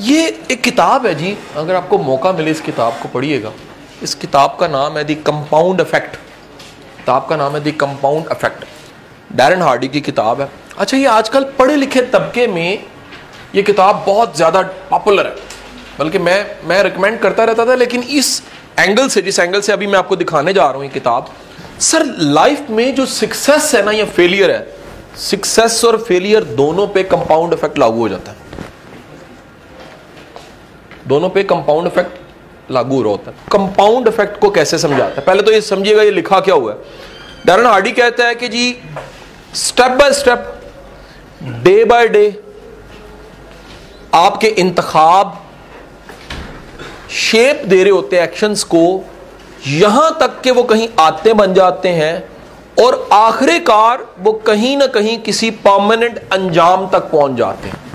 ये एक किताब है जी, अगर आपको मौका मिले इस किताब को पढ़िएगा। इस किताब का नाम है दी कंपाउंड इफ़ेक्ट। किताब का नाम है the compound effect. Darren Hardy की किताब है। अच्छा ये आजकल पढ़े लिखे तबके में ये किताब बहुत ज़्यादा पॉपुलर है। बल्कि मैं मैं रिकमेंड करता रहता था, लेकिन इस एंगल से, जिस एंगल से अभी मैं आपको दिखाने जा रहा हूँ ये किताब, सर लाइफ में जो सक्सेस है ना, या फेलियर है। सक्सेस और फेलियर दोनों पे कंपाउंड इफ़ेक्ट लागू हो जाता है। दोनों पे कंपाउंड इफ़ेक्ट लागू हो रहा होता है। कंपाउंड इफ़ेक्ट को कैसे समझाता है? पहले तो ये समझिएगा, ये लिखा क्या हुआ है? डरन हार्डी कहता है कि जी step by step day by day आपके इंतखाब शेप दे रहे होते हैं एक्शंस को, यहाँ तक कि वो कहीं आते बन जाते हैं और आखिरकार वो कहीं ना कहीं किसी परमानेंट अंजाम तक पहुँच जाते हैं।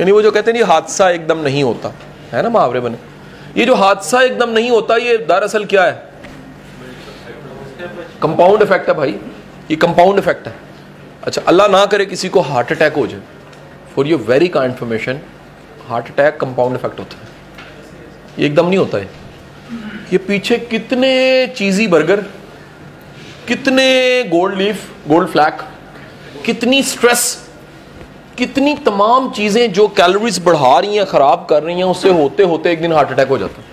यानी वो जो कहते हैं नहीं हादसा एकदम नहीं होता, है ना मुहावरे बने। ये जो हादसा एकदम नहीं होता, ये दरअसल क्या है? कंपाउंड इफ़ेक्ट है भाई। ये कंपाउंड इफ़ेक्ट है। अच्छा अल्लाह ना करे किसी को हार्ट अटैक हो जाए। फॉर योर वेरी का information heart attack compound effect होता है। ये एकदम नहीं होता है। ये पीछे कितने चीज़ी बर्गर कितने गोल्ड लीफ गोल्ड फ्लैक कितनी स्ट्रेस कितनी तमाम चीज़ें जो कैलोरीज बढ़ा रही हैं, ख़राब कर रही हैं, उससे होते होते एक दिन हार्ट अटैक हो जाता है।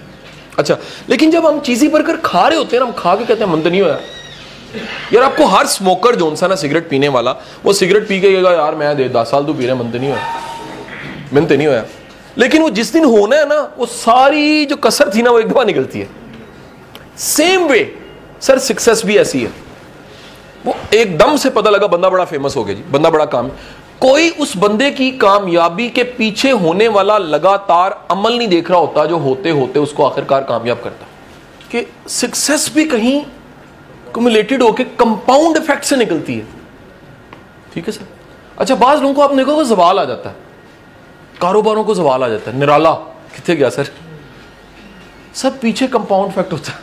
अच्छा लेकिन जब हम चीज़ी बर्गर खा रहे होते हैं हम खा के कहते हैं तो नहीं होया। यार, आपको हर स्मोकर जो सा ना सिगरेट पीने वाला, वो सिगरेट पी के कहेगा, यार, मैं दे, दस साल तो पी रहे तो नहीं होया। मन तो नहीं होया। लेकिन वो जिस दिन होना है ना, वो सारी जो कसर थी ना, वो एक दफ़ा निकलती है। सेम वे सर सक्सेस भी ऐसी है। वो एकदम से पता लगा, बंदा बड़ा फ़ेमस हो गया जी, बंदा बड़ा काम कोई उस बंदे की कामयाबी के पीछे होने वाला लगातार अमल नहीं देख रहा होता जो होते होते उसको आखिरकार कामयाब करता। कि सक्सेस भी कहीं कुमुलेटेड होकर कंपाउंड इफ़ेक्ट से निकलती है। ठीक है सर? अच्छा बाज लोगों को आप देखो सवाल आ जाता है। कारोबारों को सवाल आ जाता है। निराला, कितने गया सर? सब पीछे कंपाउंड इफ़ेक्ट होता है।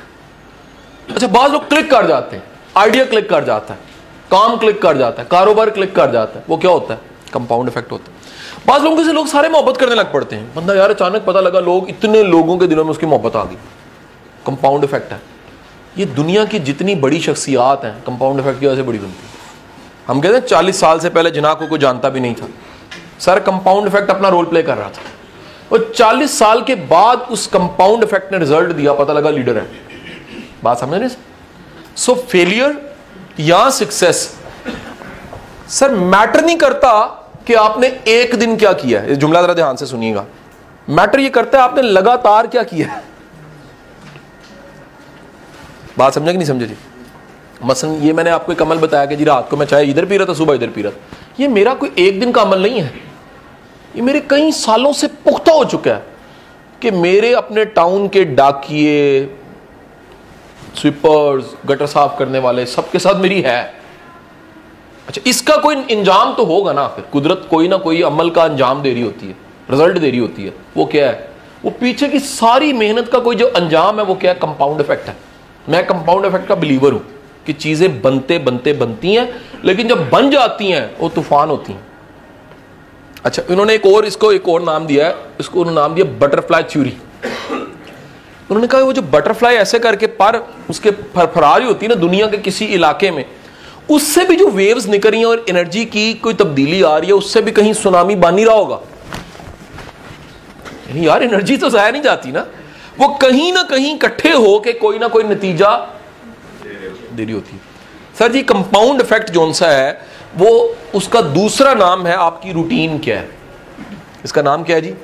अच्छा बाद लोग क्लिक कर जाते हैं। आइडिया क्लिक कर जाता है। काम क्लिक कर जाता है, कारोबार क्लिक कर जाता है, वो क्या होता है? कंपाउंड इफ़ेक्ट होता है। बाद लोगों से लोग सारे मोहब्बत करने लग पड़ते हैं। बंदा यार अचानक पता लगा लोग, इतने लोगों के दिलों में उसकी मोहब्बत आ गई। कंपाउंड इफ़ेक्ट है। ये दुनिया की जितनी बड़ी शख्सियात हैं कंपाउंड इफ़ेक्ट की वजह से बड़ी बनती है। हम कहते हैं चालीस साल से पहले जिना को कोई जानता भी नहीं था। सर कंपाउंड इफ़ेक्ट अपना रोल प्ले कर रहा था। और 40 साल के बाद उस कंपाउंड इफ़ेक्ट ने रिज़ल्ट दिया, पता लगा लीडर है। बात समझ रहे सो फेलियर या सक्सेस सर मैटर नहीं करता कि आपने एक दिन क्या किया है। जुमला जरा ध्यान से सुनिएगा। मैटर ये करता है आपने लगातार क्या किया है। बात समझे कि नहीं समझे जी? मसन ये मैंने आपको एक अमल बताया कि जी रात को मैं चाहे इधर पी रहा था, सुबह इधर पी रहा था। ये मेरा कोई एक दिन का अमल नहीं है। ये मेरे कई सालों से पुख्ता हो चुका है कि मेरे अपने टाउन के डाकिए स्वीपर्स गटर साफ़ करने वाले सबके साथ मेरी है। अच्छा इसका कोई इंजाम तो होगा ना फिर। कुदरत कोई ना कोई अमल का अंजाम दे रही होती है रिज़ल्ट दे रही होती है। वो क्या है? वो पीछे की सारी मेहनत का कोई जो अंजाम है, वो क्या है? कंपाउंड इफ़ेक्ट है। मैं कंपाउंड इफ़ेक्ट का बिलीवर हूँ कि चीज़ें बनते बनते, बनती हैं, लेकिन जब बन जाती हैं, वो तूफ़ान होती हैं। अच्छा इन्होंने एक और, इसको एक और नाम दिया है। इसको उन्होंने नाम दिया बटरफ्लाई थ्यूरी उन्होंने कहा, वो जो बटरफ्लाई ऐसे करके पर उसके फरफरारी होती है ना, दुनिया के किसी इलाके में, उससे भी जो वेव्स निकल रही हैं और एनर्जी की कोई तब्दीली आ रही है, उससे भी कहीं सुनामी बन नहीं रहा होगा? यार एनर्जी तो जाया नहीं जाती ना। वो कहीं ना कहीं इकट्ठे हो के कोई ना कोई नतीजा दे रही होती है। सर जी कंपाउंड इफ़ेक्ट जो सा है, वो उसका दूसरा नाम है, आपकी रूटीन क्या है? इसका नाम क्या है जी?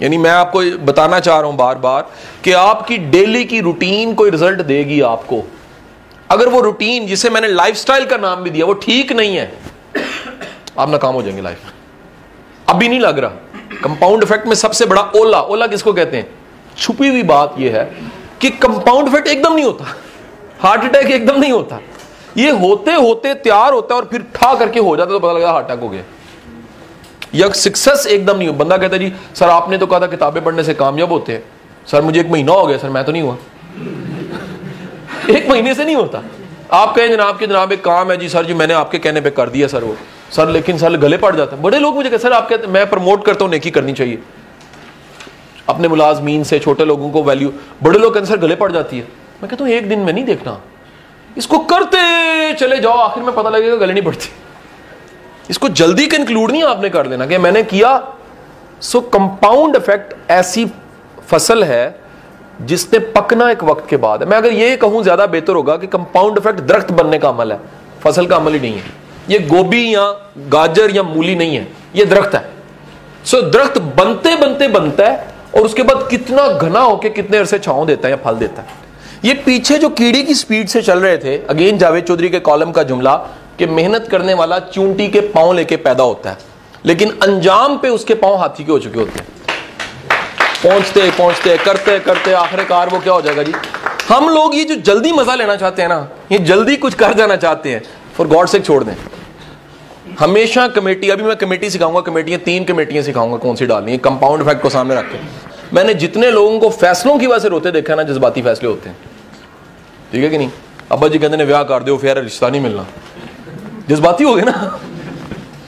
यानी मैं आपको बताना चाह रहा हूँ बार बार कि आपकी डेली की रूटीन कोई रिज़ल्ट देगी आपको। अगर वो रूटीन जिसे मैंने लाइफस्टाइल का नाम भी दिया, वो ठीक नहीं है, आप नाकाम हो जाएँगे लाइफ अभी नहीं लग रहा। कंपाउंड इफ़ेक्ट में सबसे बड़ा ओला ओला किसको कहते हैं? छुपी हुई बात यह है कि कंपाउंड इफ़ेक्ट एकदम नहीं होता। हार्ट अटैक एकदम नहीं होता। ये होते होते तैयार होता है और फिर ठा करके हो जाता तो पता लगा हार्ट अटैक हो गया। या सक्सेस एकदम नहीं हो बंदा कहता जी, सर, आपने तो कहा था किताबें पढ़ने से कामयाब होते हैं। सर, मुझे एक महीना हो गया, सर, मैं तो नहीं हुआ। एक महीने से नहीं होता। आप कहें, जनाब के जनाब, एक काम है, जी, सर, जी, मैंने आपके कहने पे कर दिया, सर, वो। सर, लेकिन, सर, गले पड़ जाता बड़े लोग मुझे कहते सर, आप कहते मैं प्रमोट करता हूँ, नेकी करनी चाहिए। अपने मुलाजमीन से, छोटे लोगों को वैल्यू बड़े लोग कहते सर, गले पड़ जाती है। मैं कहता हूँ, एक दिन में नहीं देखना। इसको करते चले जाओ, आखिर में पता लगेगा, गले नहीं पड़ती। इसको जल्दी कंक्लूड नहीं आपने कर देना कि मैंने किया। सो कंपाउंड इफ़ेक्ट ऐसी फ़सल है जिसने पकना एक वक्त के बाद मैं अगर ये कहूँ ज़्यादा बेहतर होगा कि कंपाउंड इफ़ेक्ट दरख्त बनने का अमल है। फ़सल का अमल ही नहीं है। ये गोभी या गाजर या मूली नहीं है। ये दरख्त है। सो दरख्त बनते बनते, बनता है और उसके बाद कितना घना होकर कितने अरसे छाव देता है या फल देता है। ये पीछे जो कीड़ी की स्पीड से चल रहे थे, अगेन जावेद चौधरी के कॉलम का जुमला कि मेहनत करने वाला चूंटी के पाँव लेके पैदा होता है। लेकिन अंजाम पे उसके पाँव हाथी के हो चुके होते हैं। पहुँचते पहुँचते, करते करते, आखिरकार वो क्या हो जाएगा जी? हम लोग ये जो जल्दी मज़ा लेना चाहते हैं ना, ये जल्दी कुछ कर जाना चाहते हैं। फॉर गॉड से छोड़ दें। हमेशा कमेटी, अभी मैं कमेटी सिखाऊँगा, कमेटियाँ, तीन कमेटियाँ सिखाऊँगा कौन सी डालनी है कंपाउंड इफ़ेक्ट को सामने रख के। मैंने जितने लोगों को फैसलों की वजह से रोते देखा ना, जज्बाती फैसले होते हैं। ठीक है कि नहीं? अब्बा जी कहते ने ब्याह कर दो फिर रिश्ता नहीं मिलना। जज्बाती हो गए ना।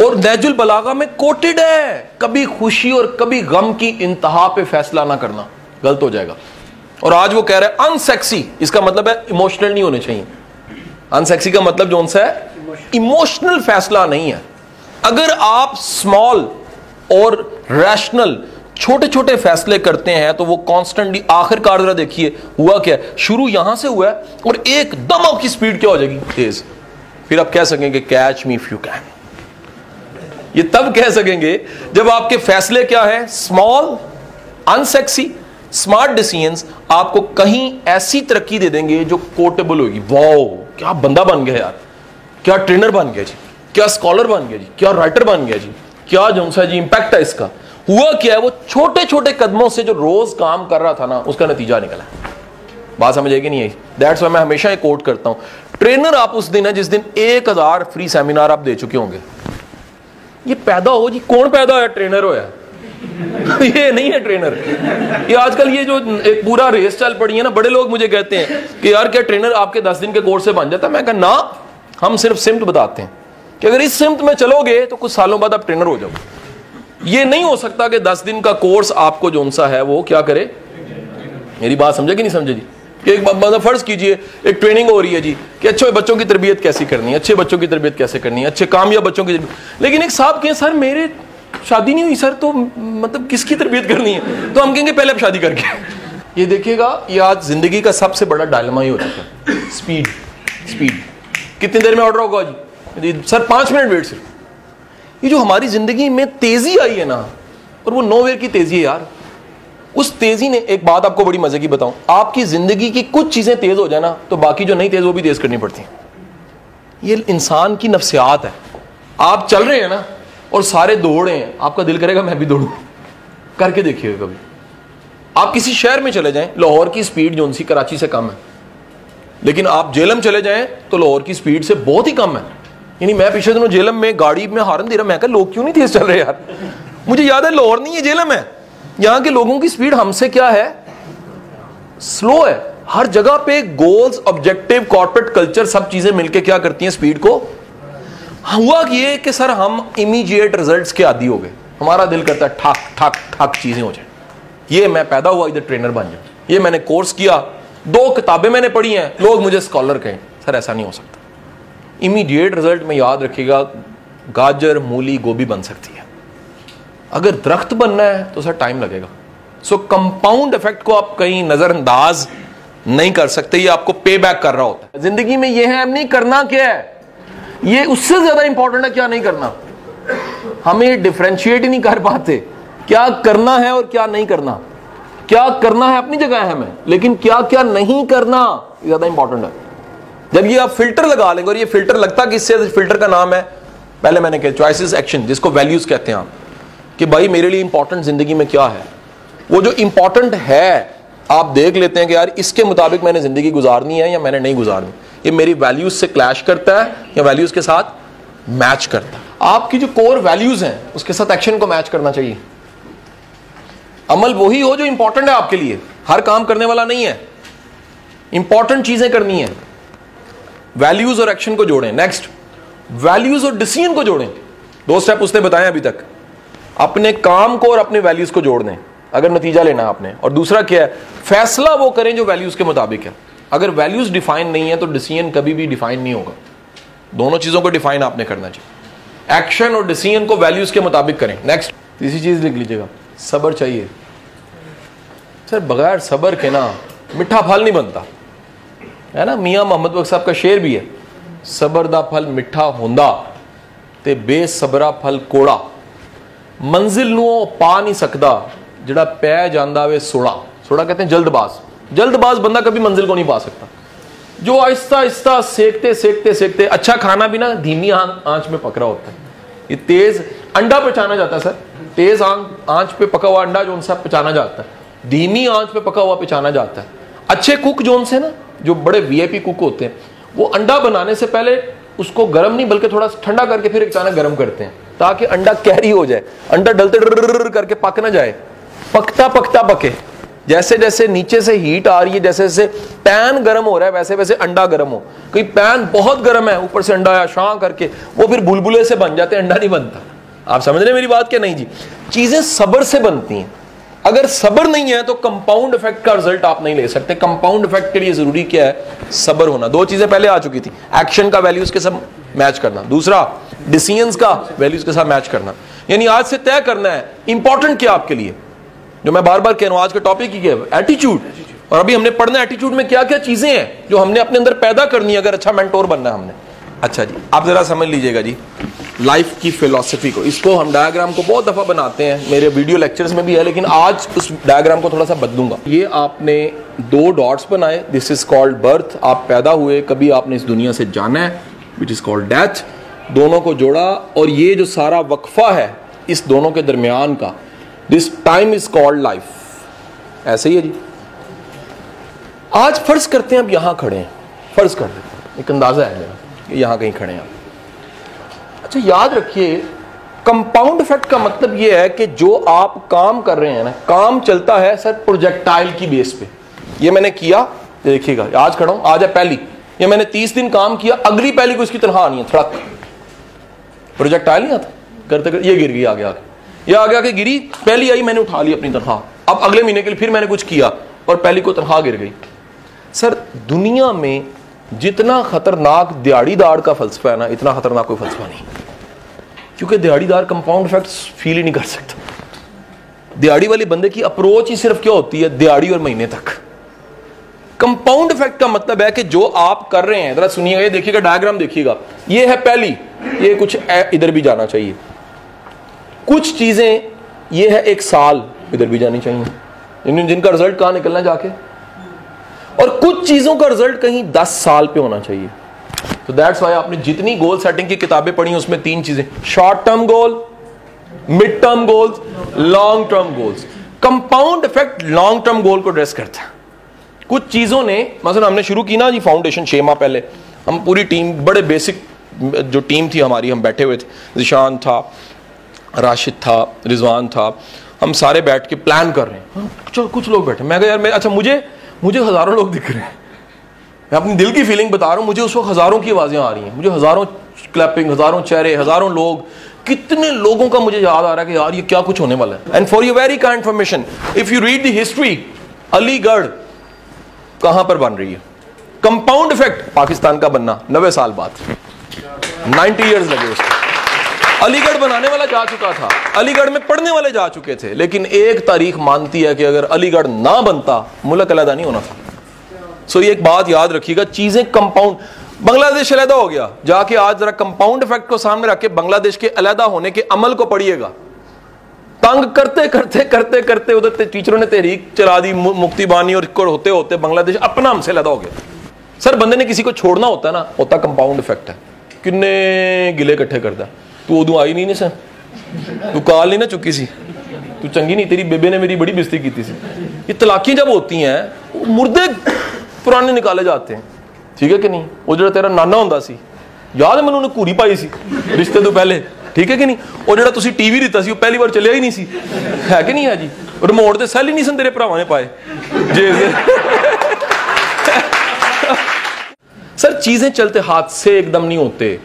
और नैजुल बलागा में कोटेड है। कभी खुशी और कभी गम की इंतहा पे फैसला ना करना। गलत हो जाएगा। और आज वो कह रहे हैं अनसेक्सी इसका मतलब है इमोशनल नहीं होने चाहिए। अनसेक्सी का मतलब जो है इमोशनल फैसला नहीं है। अगर आप स्मॉल और रैशनल छोटे छोटे फैसले करते हैं तो वो कॉन्स्टेंटली आखिरकार जरा देखिए, हुआ क्या? शुरू यहाँ से हुआ है और एकदम आपकी स्पीड क्या हो जाएगी? तेज। फिर आप कह सकेंगे catch me if you can ये तब कह सकेंगे, जब आपके फैसले क्या है? स्मॉल अनसेक्सी स्मार्ट डिसीजंस आपको कहीं ऐसी तरक्की दे देंगे जो कोटेबल होगी। वाओ क्या बंदा बन गया यार। क्या ट्रेनर बन गया जी। क्या स्कॉलर बन गया जी। क्या राइटर बन गया जी। क्या जो सा जी इंपैक्ट है इसका। हुआ क्या है? वो छोटे छोटे कदमों से जो रोज काम कर रहा था ना, उसका नतीजा निकला। बात समझ आएगी नहीं आई? दैट्स वाई मैं हमेशा एक कोट करता हूँ। ट्रेनर आप उस दिन है जिस दिन एक हज़ार फ्री सेमिनार आप दे चुके होंगे। ये पैदा हो जी, कौन पैदा होया? ट्रेनर होया। ये नहीं है ट्रेनर। ये आजकल ये जो एक पूरा रेस चल पड़ी है ना, बड़े लोग मुझे कहते हैं कि यार क्या ट्रेनर आपके दस दिन के कोर्स से बन जाता मैं कहा, ना, हम सिर्फ़ सिम्ट बताते हैं कि अगर इस सिम्ट में चलोगे तो कुछ सालों बाद आप ट्रेनर हो जाओ ये नहीं हो सकता कि दस दिन का कोर्स आपको जो है वो क्या करे? मेरी बात समझे कि नहीं समझे जी? एक मतलब फ़र्ज़ कीजिए, एक ट्रेनिंग हो रही है जी, कि अच्छे बच्चों की तरबियत कैसी करनी है, अच्छे बच्चों की तरबियत कैसे करनी है, अच्छे कामयाब बच्चों की लेकिन एक साहब कहें, सर, मेरे शादी नहीं हुई, सर तो मतलब किसकी तरबियत करनी है? तो हम कहेंगे, पहले अब शादी करके। ये देखिएगा, ये आज ज़िंदगी का सबसे बड़ा डायलमा ही हो चुका है। स्पीड स्पीड कितनी देर में ऑर्डर होगा जी? सर, पाँच मिनट वेट सिर्फ़। ये जो हमारी ज़िंदगी में तेज़ी आई है ना, और वो नोवेयर की तेज़ी है यार। उस तेज़ी ने एक बात आपको बड़ी मज़े की बताऊँ। आपकी ज़िंदगी की कुछ चीज़ें तेज हो जाए ना तो बाकी जो नहीं तेज वो भी तेज करनी पड़ती ये इंसान की नफ्सियात है। आप चल रहे हैं ना, और सारे दौड़े हैं। आपका दिल करेगा, मैं भी दौड़ू। करके देखिए कभी। आप किसी शहर में चले जाएँ, लाहौर की स्पीड जो उनसी कराची से कम है। लेकिन आप जेलम चले जाएँ तो लाहौर की स्पीड से बहुत ही कम है। यानी मैं पिछले दिनों जेलम में गाड़ी में हारन दे रहा, मैं कहा, लोग क्यों नहीं तेज चल रहे यार? मुझे याद है, लाहौर नहीं है, जेलम है। यहाँ के लोगों की स्पीड हमसे क्या है? स्लो है। हर जगह पे गोल्स ऑब्जेक्टिव कॉर्पोरेट कल्चर सब चीज़ें मिलकर क्या करती हैं स्पीड को? हुआ ये कि सर हम इमीडिएट रिजल्ट्स के आदि हो गए। हमारा दिल करता है ठक ठक ठक चीज़ें हो जाए। ये मैं पैदा हुआ इधर ट्रेनर बन जाऊँ। ये मैंने कोर्स किया। दो किताबें मैंने पढ़ी हैं। लोग मुझे स्कॉलर कहें, सर, ऐसा नहीं हो सकता। इमीडिएट रिज़ल्ट में याद रखिएगा, गाजर, मूली, गोभी बन सकती है। अगर दरख्त बनना है तो सर टाइम लगेगा। सो कंपाउंड इफ़ेक्ट को आप कहीं नजरअंदाज नहीं कर सकते, ये आपको पे बैक कर रहा होता है। ज़िंदगी में ये है नहीं, करना क्या है? ये उससे ज़्यादा इंपॉर्टेंट है, क्या नहीं करना? हमें डिफ्रेंशिएट ही नहीं कर पाते। क्या करना है और क्या नहीं करना? क्या करना है, अपनी जगह है हमें, लेकिन क्या क्या नहीं करना ज़्यादा इंपॉर्टेंट है। जब ये आप फ़िल्टर लगा लेंगे, और ये फ़िल्टर लगता किससे फ़िल्टर का नाम है, पहले मैंने कहा चॉइसिस एक्शन जिसको वैल्यूज़ कहते हैं आप। कि भाई मेरे लिए इंपॉर्टेंट ज़िंदगी में क्या है? वो जो इंपॉर्टेंट है, आप देख लेते हैं कि यार इसके मुताबिक मैंने ज़िंदगी गुजारनी है या मैंने नहीं गुजारनी। ये मेरी वैल्यूज़ से क्लैश करता है या वैल्यूज़ के साथ मैच करता है? आपकी जो कोर वैल्यूज़ हैं, उसके साथ एक्शन को मैच करना चाहिए। अमल वही हो जो इंपॉर्टेंट है आपके लिए। हर काम करने वाला नहीं है। इंपॉर्टेंट चीज़ें करनी है। वैल्यूज़ और एक्शन को जोड़ें। नेक्स्ट वैल्यूज़ और डिसीज़न को जोड़ें। दो स्टेप उसने बताए अभी तक। अपने काम को और अपने वैल्यूज़ को जोड़ दें, अगर नतीजा लेना है आपने। और दूसरा क्या है, फैसला वो करें जो वैल्यूज़ के मुताबिक है। अगर वैल्यूज़ डिफाइन नहीं है तो डिसीज़न कभी भी डिफाइन नहीं होगा। दोनों चीज़ों को डिफाइन आपने करना चाहिए। एक्शन और डिसीज़न को वैल्यूज़ के मुताबिक करें। नेक्स्ट तीसरी चीज़ लिख लीजिएगा। सबर चाहिए। सर, बगैर सबर के ना, मिठा फल नहीं बनता। है ना? मियाँ मोहम्मद बख्श साहब का शेर भी है। सबर दा फल मिठा होंदा, ते बेसबरा फल कोड़ा। मंजिल ਨੂੰ पा नहीं सकता जड़ा पै जाता वे सोड़ा सोड़ा कहते हैं जल्दबाज। जल्दबाज बंदा कभी मंजिल को नहीं पा सकता। जो आहिस्ता आहिस्ता सेकते सेकते सेकते अच्छा खाना भी ना धीमी आँच में पक रहा होता है। ये तेज अंडा पचाना जाता है, सर। तेज आँच पे पका हुआ अंडा जो उनसे पहचाना जाता है। धीमी आँच पे पका हुआ पहचाना जाता है। अच्छे कुक जो उनसे ना, जो बड़े वीआईपी कुक होते हैं, वो अंडा बनाने से पहले उसको गर्म नहीं, बल्कि थोड़ा ठंडा करके फिर अचानक गर्म करते हैं। ताकि अंडा कैरी हो जाए। अंडा डलते करके पक ना जाए। पकता पकता पके। जैसे जैसे नीचे से हीट आ रही है, जैसे जैसे पैन गर्म हो रहा है, वैसे वैसे अंडा गर्म हो। कोई पैन बहुत गर्म है, ऊपर से अंडा या शां करके, वो फिर बुलबुले से बन जाते हैं, अंडा नहीं बनता। आप समझ रहे मेरी बात क्या? नहीं जी। चीज़ें सबर से बनती हैं। अगर सबर नहीं है तो कंपाउंड इफ़ेक्ट का रिज़ल्ट आप नहीं ले सकते। कंपाउंड इफ़ेक्ट के लिए ज़रूरी क्या है? सबर होना। दो चीज़ें पहले आ चुकी थी। एक्शन का वैल्यू के साथ मैच करना। दूसरा डिसीजंस का वैल्यूज़ के साथ मैच करना। यानी आज से तय करना है इंपॉर्टेंट क्या आपके लिए? जो मैं बार बार कह रहा हूँ, आज का टॉपिक ही क्या एटीट्यूड और अभी हमने पढ़ना एटीट्यूड में क्या क्या चीज़ें हैं, जो हमने अपने अंदर पैदा करनी है, अगर अच्छा मेंटोर बनना है हमने। अच्छा जी, आप जरा समझ लीजिएगा जी लाइफ की फिलोसफी को। इसको हम डायग्राम को बहुत दफ़ा बनाते हैं, मेरे वीडियो लेक्चर्स में भी है, लेकिन आज उस डायग्राम को थोड़ा सा बदलूँगा। ये आपने दो डॉट्स बनाए दिस इज़ कॉल्ड बर्थ आप पैदा हुए, कभी आपने इस दुनिया से जाना है विच इज़ कॉल्ड डेथ दोनों को जोड़ा और ये जो सारा वक्फा है इस दोनों के दरमियान का this time is called life ऐसे ही है जी। आज फ़र्ज़ करते हैं, अब यहाँ खड़े हैं। फ़र्ज़ कर देते हैं। एक अंदाज़ा है मेरा यहाँ कहीं खड़े हैं आप। अच्छा याद रखिए कंपाउंड इफ़ेक्ट का मतलब यह है कि जो आप काम कर रहे हैं ना, काम चलता है सर प्रोजेक्टाइल की बेस पे। ये मैंने किया, देखिएगा, आज खड़ा हूँ, आज है पहली। ये मैंने तीस दिन काम किया, अगली पहली को इसकी तनख्वाह नहीं है थड़क प्रोजेक्टाइल नहीं आता। करते करते ये गिर गई आगे आगे। ये आगे आगे गिरी, पहली आई मैंने उठा ली अपनी तनख्वाह। अब अगले महीने के लिए फिर मैंने कुछ किया और पहली को तनख्वाह गिर गई। सर, दुनिया में जितना खतरनाक दिहाड़ीदार का फलसफा है ना, इतना खतरनाक कोई फलसफा नहीं। क्योंकि दिहाड़ीदार कंपाउंड इफेक्ट्स फील ही नहीं कर सकता। दिहाड़ी वाले बंदे की अप्रोच ही सिर्फ़ क्या होती है? दिहाड़ी और महीने तक। कंपाउंड इफ़ेक्ट का मतलब है कि जो आप कर रहे हैं, जरा सुनिएगा, ये देखिएगा डायग्राम देखिएगा। ये है पहली, ये कुछ इधर भी जाना चाहिए। कुछ चीज़ें, ये है एक साल, इधर भी जानी चाहिए। जिनका रिज़ल्ट कहाँ निकलना जाके? और कुछ चीज़ों का रिज़ल्ट कहीं दस साल पे होना चाहिए। तो दैट्स वाई आपने जितनी गोल सेटिंग की किताबें पढ़ी उसमें तीन चीज़ें। Short term goal mid term goals long term goals compound effect long term goal को ड्रेस करता है। कुछ चीज़ों ने मतलब हमने शुरू की ना जी फाउंडेशन छह माह पहले, हम पूरी टीम बड़े बेसिक जो टीम थी हमारी, हम बैठे हुए थे। जिशान था, राशिद था, रिजवान था, हम सारे बैठ के प्लान कर रहे हैं। चलो, कुछ लोग बैठे। मैं यार, मैं अच्छा मुझे मुझे हज़ारों लोग दिख रहे हैं। मैं अपनी दिल की फीलिंग बता रहा हूँ, मुझे उस वक्त हज़ारों की आवाज़ें आ रही हैं। मुझे हज़ारों क्लैपिंग हज़ारों चेहरे, हज़ारों लोग, कितने लोगों का मुझे याद आ रहा है कि यार, ये क्या कुछ होने वाला है? एंड फॉर यू वेरी का information if you read the history Aligarh कहाँ पर बन रही है? कंपाउंड इफ़ेक्ट पाकिस्तान का बनना, नब्बे साल बाद। 90 इयर्स लगे उसको। अलीगढ़ बनाने वाला जा चुका था। अलीगढ़ में पढ़ने वाले जा चुके थे, लेकिन एक तारीख मानती है कि अगर अलीगढ़ ना बनता, मुल्क अलहदा नहीं होना था। सो ये एक बात याद रखिएगा, चीज़ें कंपाउंड बांग्लादेश अलहदा हो गया। जाके आज जरा कंपाउंड इफ़ेक्ट को सामने रख के बांग्लादेश के अलहदा होने के अमल को पढ़िएगा। तंग करते करते करते करते उधर टीचरों ने तहरीक चला दी मुक्ति बानी और होते होते बांग्लादेश अपना हमसे अलहदा हो गया सर बंदे ने किसी को छोड़ना होता है ना होता कंपाउंड इफ़ेक्ट है किन्ने गिले इकट्ठे करता है तू उदू आई नहीं ना सर तू काल नहीं ना चुकी सी तू चंगी नहीं तेरी बेबे ने मेरी बड़ी बेस्ती की थी ये तलाकियाँ जब होती हैं मुर्दे पुराने निकाले जाते हैं ठीक है कि नहीं वो जो तेरा नाना होंगे सी याद है मैंने घूरी पाई सी रिश्ते तो ठीक है कि नहीं? जो तुम टीवी सी पहली बार चलिया ही नहीं सी। है कि नहीं है जी रिमोट के सैल ही नहीं सन तेरे भरावान ने पाए। जे सर, चीज़ें चलते हाथ से एकदम नहीं होते।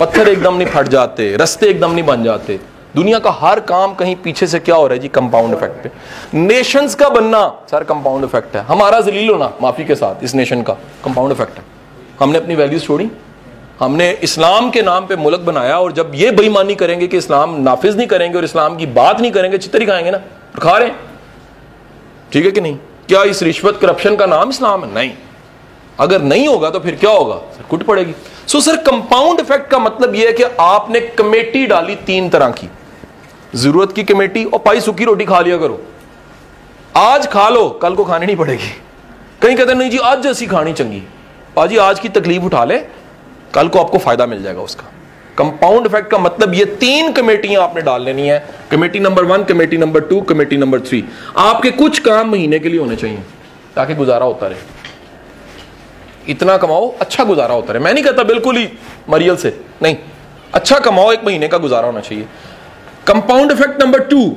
पत्थर एकदम नहीं फट जाते। रस्ते एकदम नहीं बन जाते। दुनिया का हर काम कहीं पीछे से क्या हो रहा है जी? कंपाउंड इफ़ेक्ट पे। नेशंस का बनना, सर कंपाउंड इफ़ेक्ट है। हमारा जलील होना, माफ़ी के साथ, इस नेशन का कंपाउंड इफ़ेक्ट है। हमने अपनी वैल्यूज़ छोड़ी। हमने इस्लाम के नाम पे मुल्क बनाया और जब ये बेईमानी करेंगे कि इस्लाम नाफिज नहीं करेंगे और इस्लाम की बात नहीं करेंगे, चितरी खाएँगे ना खा रहे ठीक है कि नहीं? क्या इस रिश्वत करप्शन का नाम इस्लाम है? नहीं। अगर नहीं होगा तो फिर क्या होगा? सर, कुट पड़ेगी। सो सर कंपाउंड इफ़ेक्ट का मतलब यह है कि आपने कमेटी डाली तीन तरह की। ज़रूरत की कमेटी और पाई सूखी रोटी खा लिया करो। आज खा लो, कल को खानी नहीं पड़ेगी। कहीं कहते नहीं जी, आज जैसी खानी चंगी। पाजी, आज की तकलीफ़ उठा ले कल को आपको फ़ायदा मिल जाएगा उसका। कंपाउंड इफ़ेक्ट का मतलब ये तीन कमेटियाँ आपने डाल लेनी है। Committee number one, committee number two, committee number three. आपके कुछ काम महीने के लिए होने चाहिए, ताकि गुजारा होता रहे। इतना कमाओ अच्छा गुजारा होता रहे। मैं नहीं कहता बिल्कुल ही मरियल से, नहीं। अच्छा कमाओ, एक महीने का गुजारा होना चाहिए। कंपाउंड इफ़ेक्ट नंबर टू,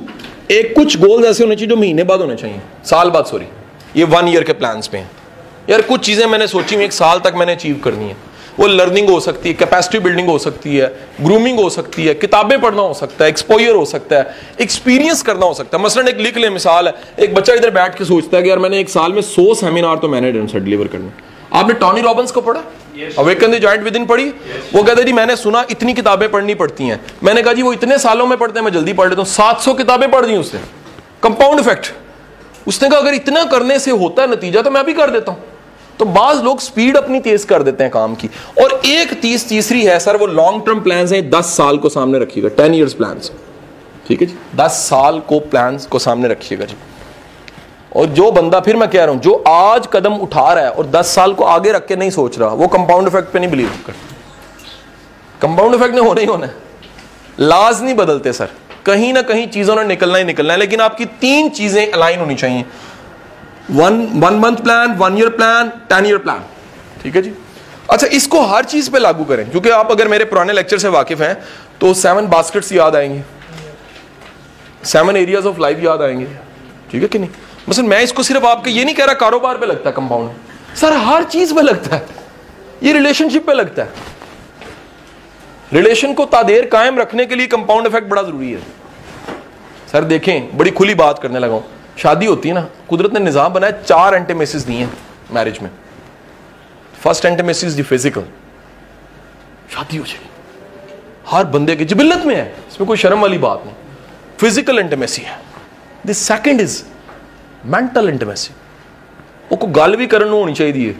एक कुछ गोल्स ऐसे होने चाहिए जो महीने बाद होने चाहिए। साल बाद, सॉरी। ये वन ईयर के प्लान्स पे हैं। यार, कुछ चीज़ें मैंने सोची हुई एक साल तक मैंने अचीव करनी है। वो लर्निंग हो सकती है कैपेसिटी बिल्डिंग हो सकती है ग्रूमिंग हो सकती है किताबें पढ़ना हो सकता है एक्सपोयर हो सकता है एक्सपीरियंस करना हो सकता है। मसलन एक लिख ले मिसाल है एक बच्चा इधर बैठ के सोचता है कि यार मैंने एक साल में सौ सेमिनार तो मैंने डिलीवर करना। आपने टॉनी रॉबिन्स को पढ़ा? Awaken the giant within पढ़ी? वो कहते जी मैंने सुना इतनी किताबें पढ़नी पड़ती हैं। मैंने कहा जी वो इतने सालों में पढ़ते हैं मैं जल्दी पढ़ लेता हूँ। सात सौ किताबें पढ़ दी उसने। कंपाउंड इफ़ेक्ट उसने कहा अगर इतना करने से होता है नतीजा तो मैं भी कर देता हूँ। तो बाज लोग स्पीड अपनी तेज कर देते हैं काम की। और एक तीस तीसरी है, सर, वो लॉन्ग टर्म प्लान है, दस साल को सामने रखिएगा टेन ईयर्स प्लान ठीक है जी? दस साल को प्लान को सामने रखिएगा जी। और जो बंदा, फिर मैं कह रहा हूँ, जो आज कदम उठा रहा है और दस साल को आगे रख के नहीं सोच रहा, वो कंपाउंड इफ़ेक्ट पे नहीं बिलीव करता कंपाउंड इफ़ेक्ट ने होना ही होना है। लाज नहीं बदलते, सर। कहीं ना कहीं चीज़ों ने निकलना ही निकलना है, लेकिन आपकी तीन चीज़ें अलाइन होनी चाहिए। One one month plan one year plan ten year plan ठीक है जी? अच्छा इसको हर चीज़ पे लागू करें, क्योंकि आप अगर मेरे पुराने लेक्चर से वाकिफ हैं तो सेवन बास्केट्स याद आएँगे। सेवन एरियाज़ ऑफ़ लाइफ याद आएँगे। ठीक है कि नहीं? मसल मैं इसको सिर्फ़ आपके, ये नहीं कह रहा कारोबार पे लगता है कंपाउंड सर, हर चीज़ पे लगता है। ये रिलेशनशिप पे लगता है। रिलेशन को तादेर कायम रखने के लिए कंपाउंड इफ़ेक्ट बड़ा ज़रूरी है। सर, देखें, बड़ी खुली बात करने लगा शादी होती है ना कुदरत ने निज़ाम बनाया चार एंटीमेसिस दिए हैं मैरिज में फर्स्ट एंटीमेसिस दी फिजिकल शादी हो जाएगी हर बंदे की जिबिल्लत में है इसमें कोई शर्म वाली बात नहीं फिजिकल इंटीमेसी है the second is mental intimacy ਉਹ ਕੋ ਗੱਲ ਵੀ ਕਰਨ ਨੂੰ ਹੋਣੀ ਚਾਹੀਦੀ ਹੈ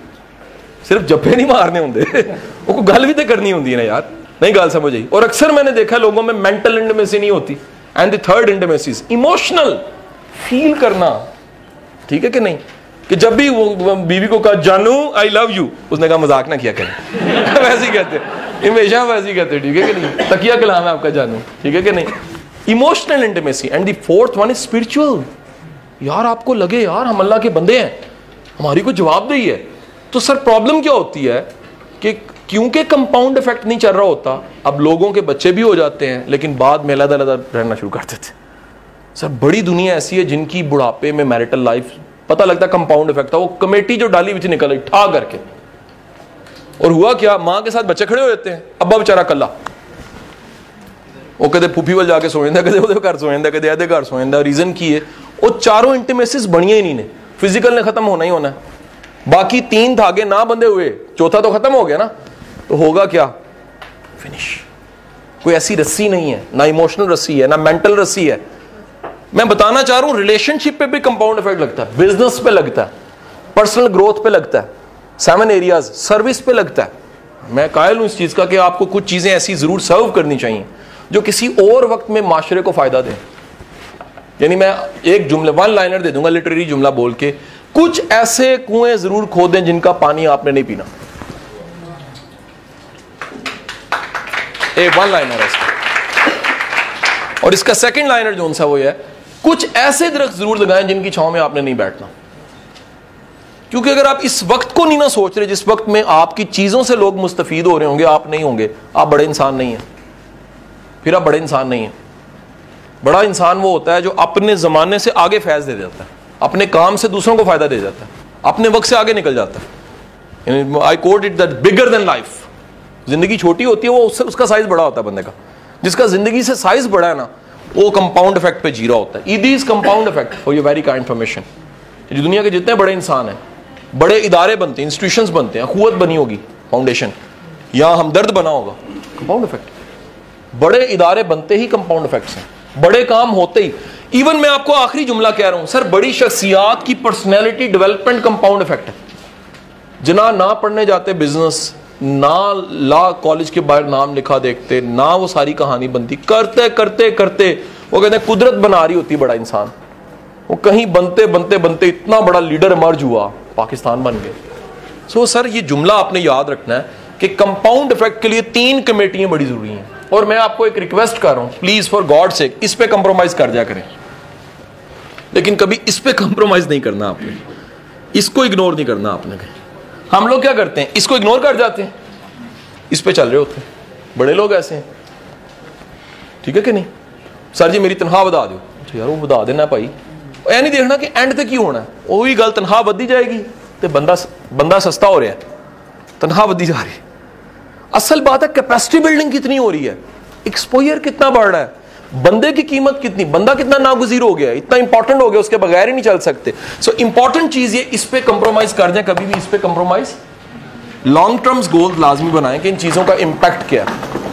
ਸਿਰਫ ਜੱਫੇ नहीं मारने होंगे वो को गल भी तो करनी होती है ना यार नहीं गल समझ आई और अक्सर मैंने देखा लोगों में मेंटल इंटीमेसी नहीं होती and the third intimacy emotional feel करना, ठीक है कि नहीं? कि जब भी वो बीवी को कहा, जानू आई लव यू उसने कहा, मज़ाक ना किया करें। वैसे ही कहते हमेशा वैसे ही कहते ठीक है कि नहीं? तकिया कलाम है आपका, जानू, ठीक है कि नहीं? Emotional intimacy and the fourth one is spiritual यार, आपको लगे, यार, हम अल्लाह के बंदे हैं। हमारी को जवाब दही है। तो सर प्रॉब्लम क्या होती है कि क्योंकि कंपाउंड इफ़ेक्ट नहीं चल रहा होता, अब लोगों के बच्चे भी हो जाते हैं, लेकिन बाद में अलग अलग रहना शुरू कर देते सर बड़ी दुनिया ऐसी है जिनकी बुढ़ापे में मैरिटल लाइफ पता लगता कंपाउंड इफेक्ट था वो कमेटी जो डाली हुई निकल रही ठा करके और हुआ क्या मां के साथ बच्चे खड़े हो जाते हैं अब्बा बेचारा कल्ला वो कदे फूफी वाल जाके सो जाता कदे घर सो जाता कदे ਇਹਦੇ घर सो जाता रीजन की है वो चारों इंटीमेसिस बनिया ही नहीं ने फिजिकल ने खत्म होना ही होना है बाकी तीन धागे ना बंधे हुए चौथा तो खत्म हो गया ना तो होगा क्या फिनिश कोई ऐसी रस्सी नहीं है ना इमोशनल रस्सी है ना मेंटल रस्सी है मैं बताना चाह रहा हूँ रिलेशनशिप पे भी कंपाउंड इफ़ेक्ट लगता है बिज़नेस पे लगता है पर्सनल ग्रोथ पे लगता है सेवन एरियाज़ सर्विस पे लगता है। मैं कायल हूँ इस चीज़ का कि आपको कुछ चीज़ें ऐसी ज़रूर सर्व करनी चाहिए, जो किसी और वक्त में माशरे को फ़ायदा दें। यानी मैं एक जुमले वन लाइनर दे दूँगा लिटरेरी जुमला बोल के, कुछ ऐसे कुएँ ज़रूर खोदें जिनका पानी आपने नहीं पीना। एक वन लाइनर है इसका। और इसका सेकंड लाइनर जो सा वो है कुछ ऐसे दरख्त ज़रूर लगाएँ जिनकी छाव में आपने नहीं बैठना। क्योंकि अगर आप इस वक्त को नहीं ना सोच रहे, जिस वक्त में आपकी चीज़ों से लोग मुस्तफीद हो रहे होंगे, आप नहीं होंगे। आप बड़े इंसान नहीं हैं। फिर आप बड़े इंसान नहीं हैं। बड़ा इंसान वो होता है जो अपने ज़माने से आगे फैज दे जाता है। अपने काम से दूसरों को फ़ायदा दे जाता है। अपने वक्त से आगे निकल जाता है। I quote it that bigger than life ज़िंदगी छोटी होती है, वो उससे, उसका साइज़ बड़ा होता है बंदे का। जिसका ज़िंदगी से साइज़ बड़ा है ना वो कंपाउंड इफ़ेक्ट पे जी रहा होता है। ईदी is compound effect for you very kind information जो दुनिया के जितने बड़े इंसान हैं, बड़े इदारे बनते हैं इंस्टीट्यूशन बनते हैं, अखुवत बनी होगी फाउंडेशन या हमदर्द बना होगा। कंपाउंड इफ़ेक्ट बड़े इदारे बनते ही कंपाउंड इफेक्ट्स हैं। बड़े काम होते ही। इवन मैं आपको आखिरी जुमला कह रहा हूँ, सर, बड़ी शख्सियात की पर्सनैलिटी डेवलपमेंट कंपाउंड इफ़ेक्ट है। जना ना पढ़ने जाते बिज़नेस ना ला कॉलेज के बाहर नाम लिखा देखते, ना वो सारी कहानी बनती। करते करते करते, वो कहते हैं, कुदरत बना रही होती बड़ा इंसान। वो कहीं बनते बनते बनते इतना बड़ा लीडर मर्ज हुआ, पाकिस्तान बन गए। सो सर, ये जुमला आपने याद रखना है कि कंपाउंड इफ़ेक्ट के लिए तीन कमेटियाँ बड़ी ज़रूरी हैं। और मैं आपको एक रिक्वेस्ट कर रहा हूँ प्लीज़ फॉर गॉड से इस पे कंप्रोमाइज कर दिया करें। लेकिन कभी इस पे कंप्रोमाइज नहीं करना आपने। इसको इग्नोर नहीं करना आपने हम लोग क्या करते हैं इसको इग्नोर कर जाते हैं इस पे चल रहे होते हैं बड़े लोग ऐसे हैं ठीक है कि नहीं सर जी मेरी तनख्वाह बता दो तो यार वो बता देना भाई ਇਹ ਨਹੀਂ ਦੇਖਣਾ ਕਿ ਐਂਡ ਤੇ ਕੀ ਹੋਣਾ ਉਹ ਵੀ ਗੱਲ ਤਨਖਾਹ ਵੱਧਦੀ ਜਾਏਗੀ ਤੇ ਬੰਦਾ ਬੰਦਾ ਸਸਤਾ ਹੋ ਰਿਹਾ तनख्वाह बढ़ती जा रही है असल बात है कैपेसिटी बिल्डिंग कितनी हो रही है एक्सपोजर कितना बढ़ रहा है बंदे की कीमत कितनी? बंदा कितना नागुजीर हो गया? इतना इंपॉर्टेंट हो गया, उसके बगैर ही नहीं चल सकते। सो इंपॉर्टेंट चीज़ ये, इस पर कंप्रोमाइज कर जाए कभी भी इस पे कंप्रोमाइज लॉन्ग टर्म्स गोल लाजमी बनाए कि इन चीज़ों का इंपैक्ट क्या है।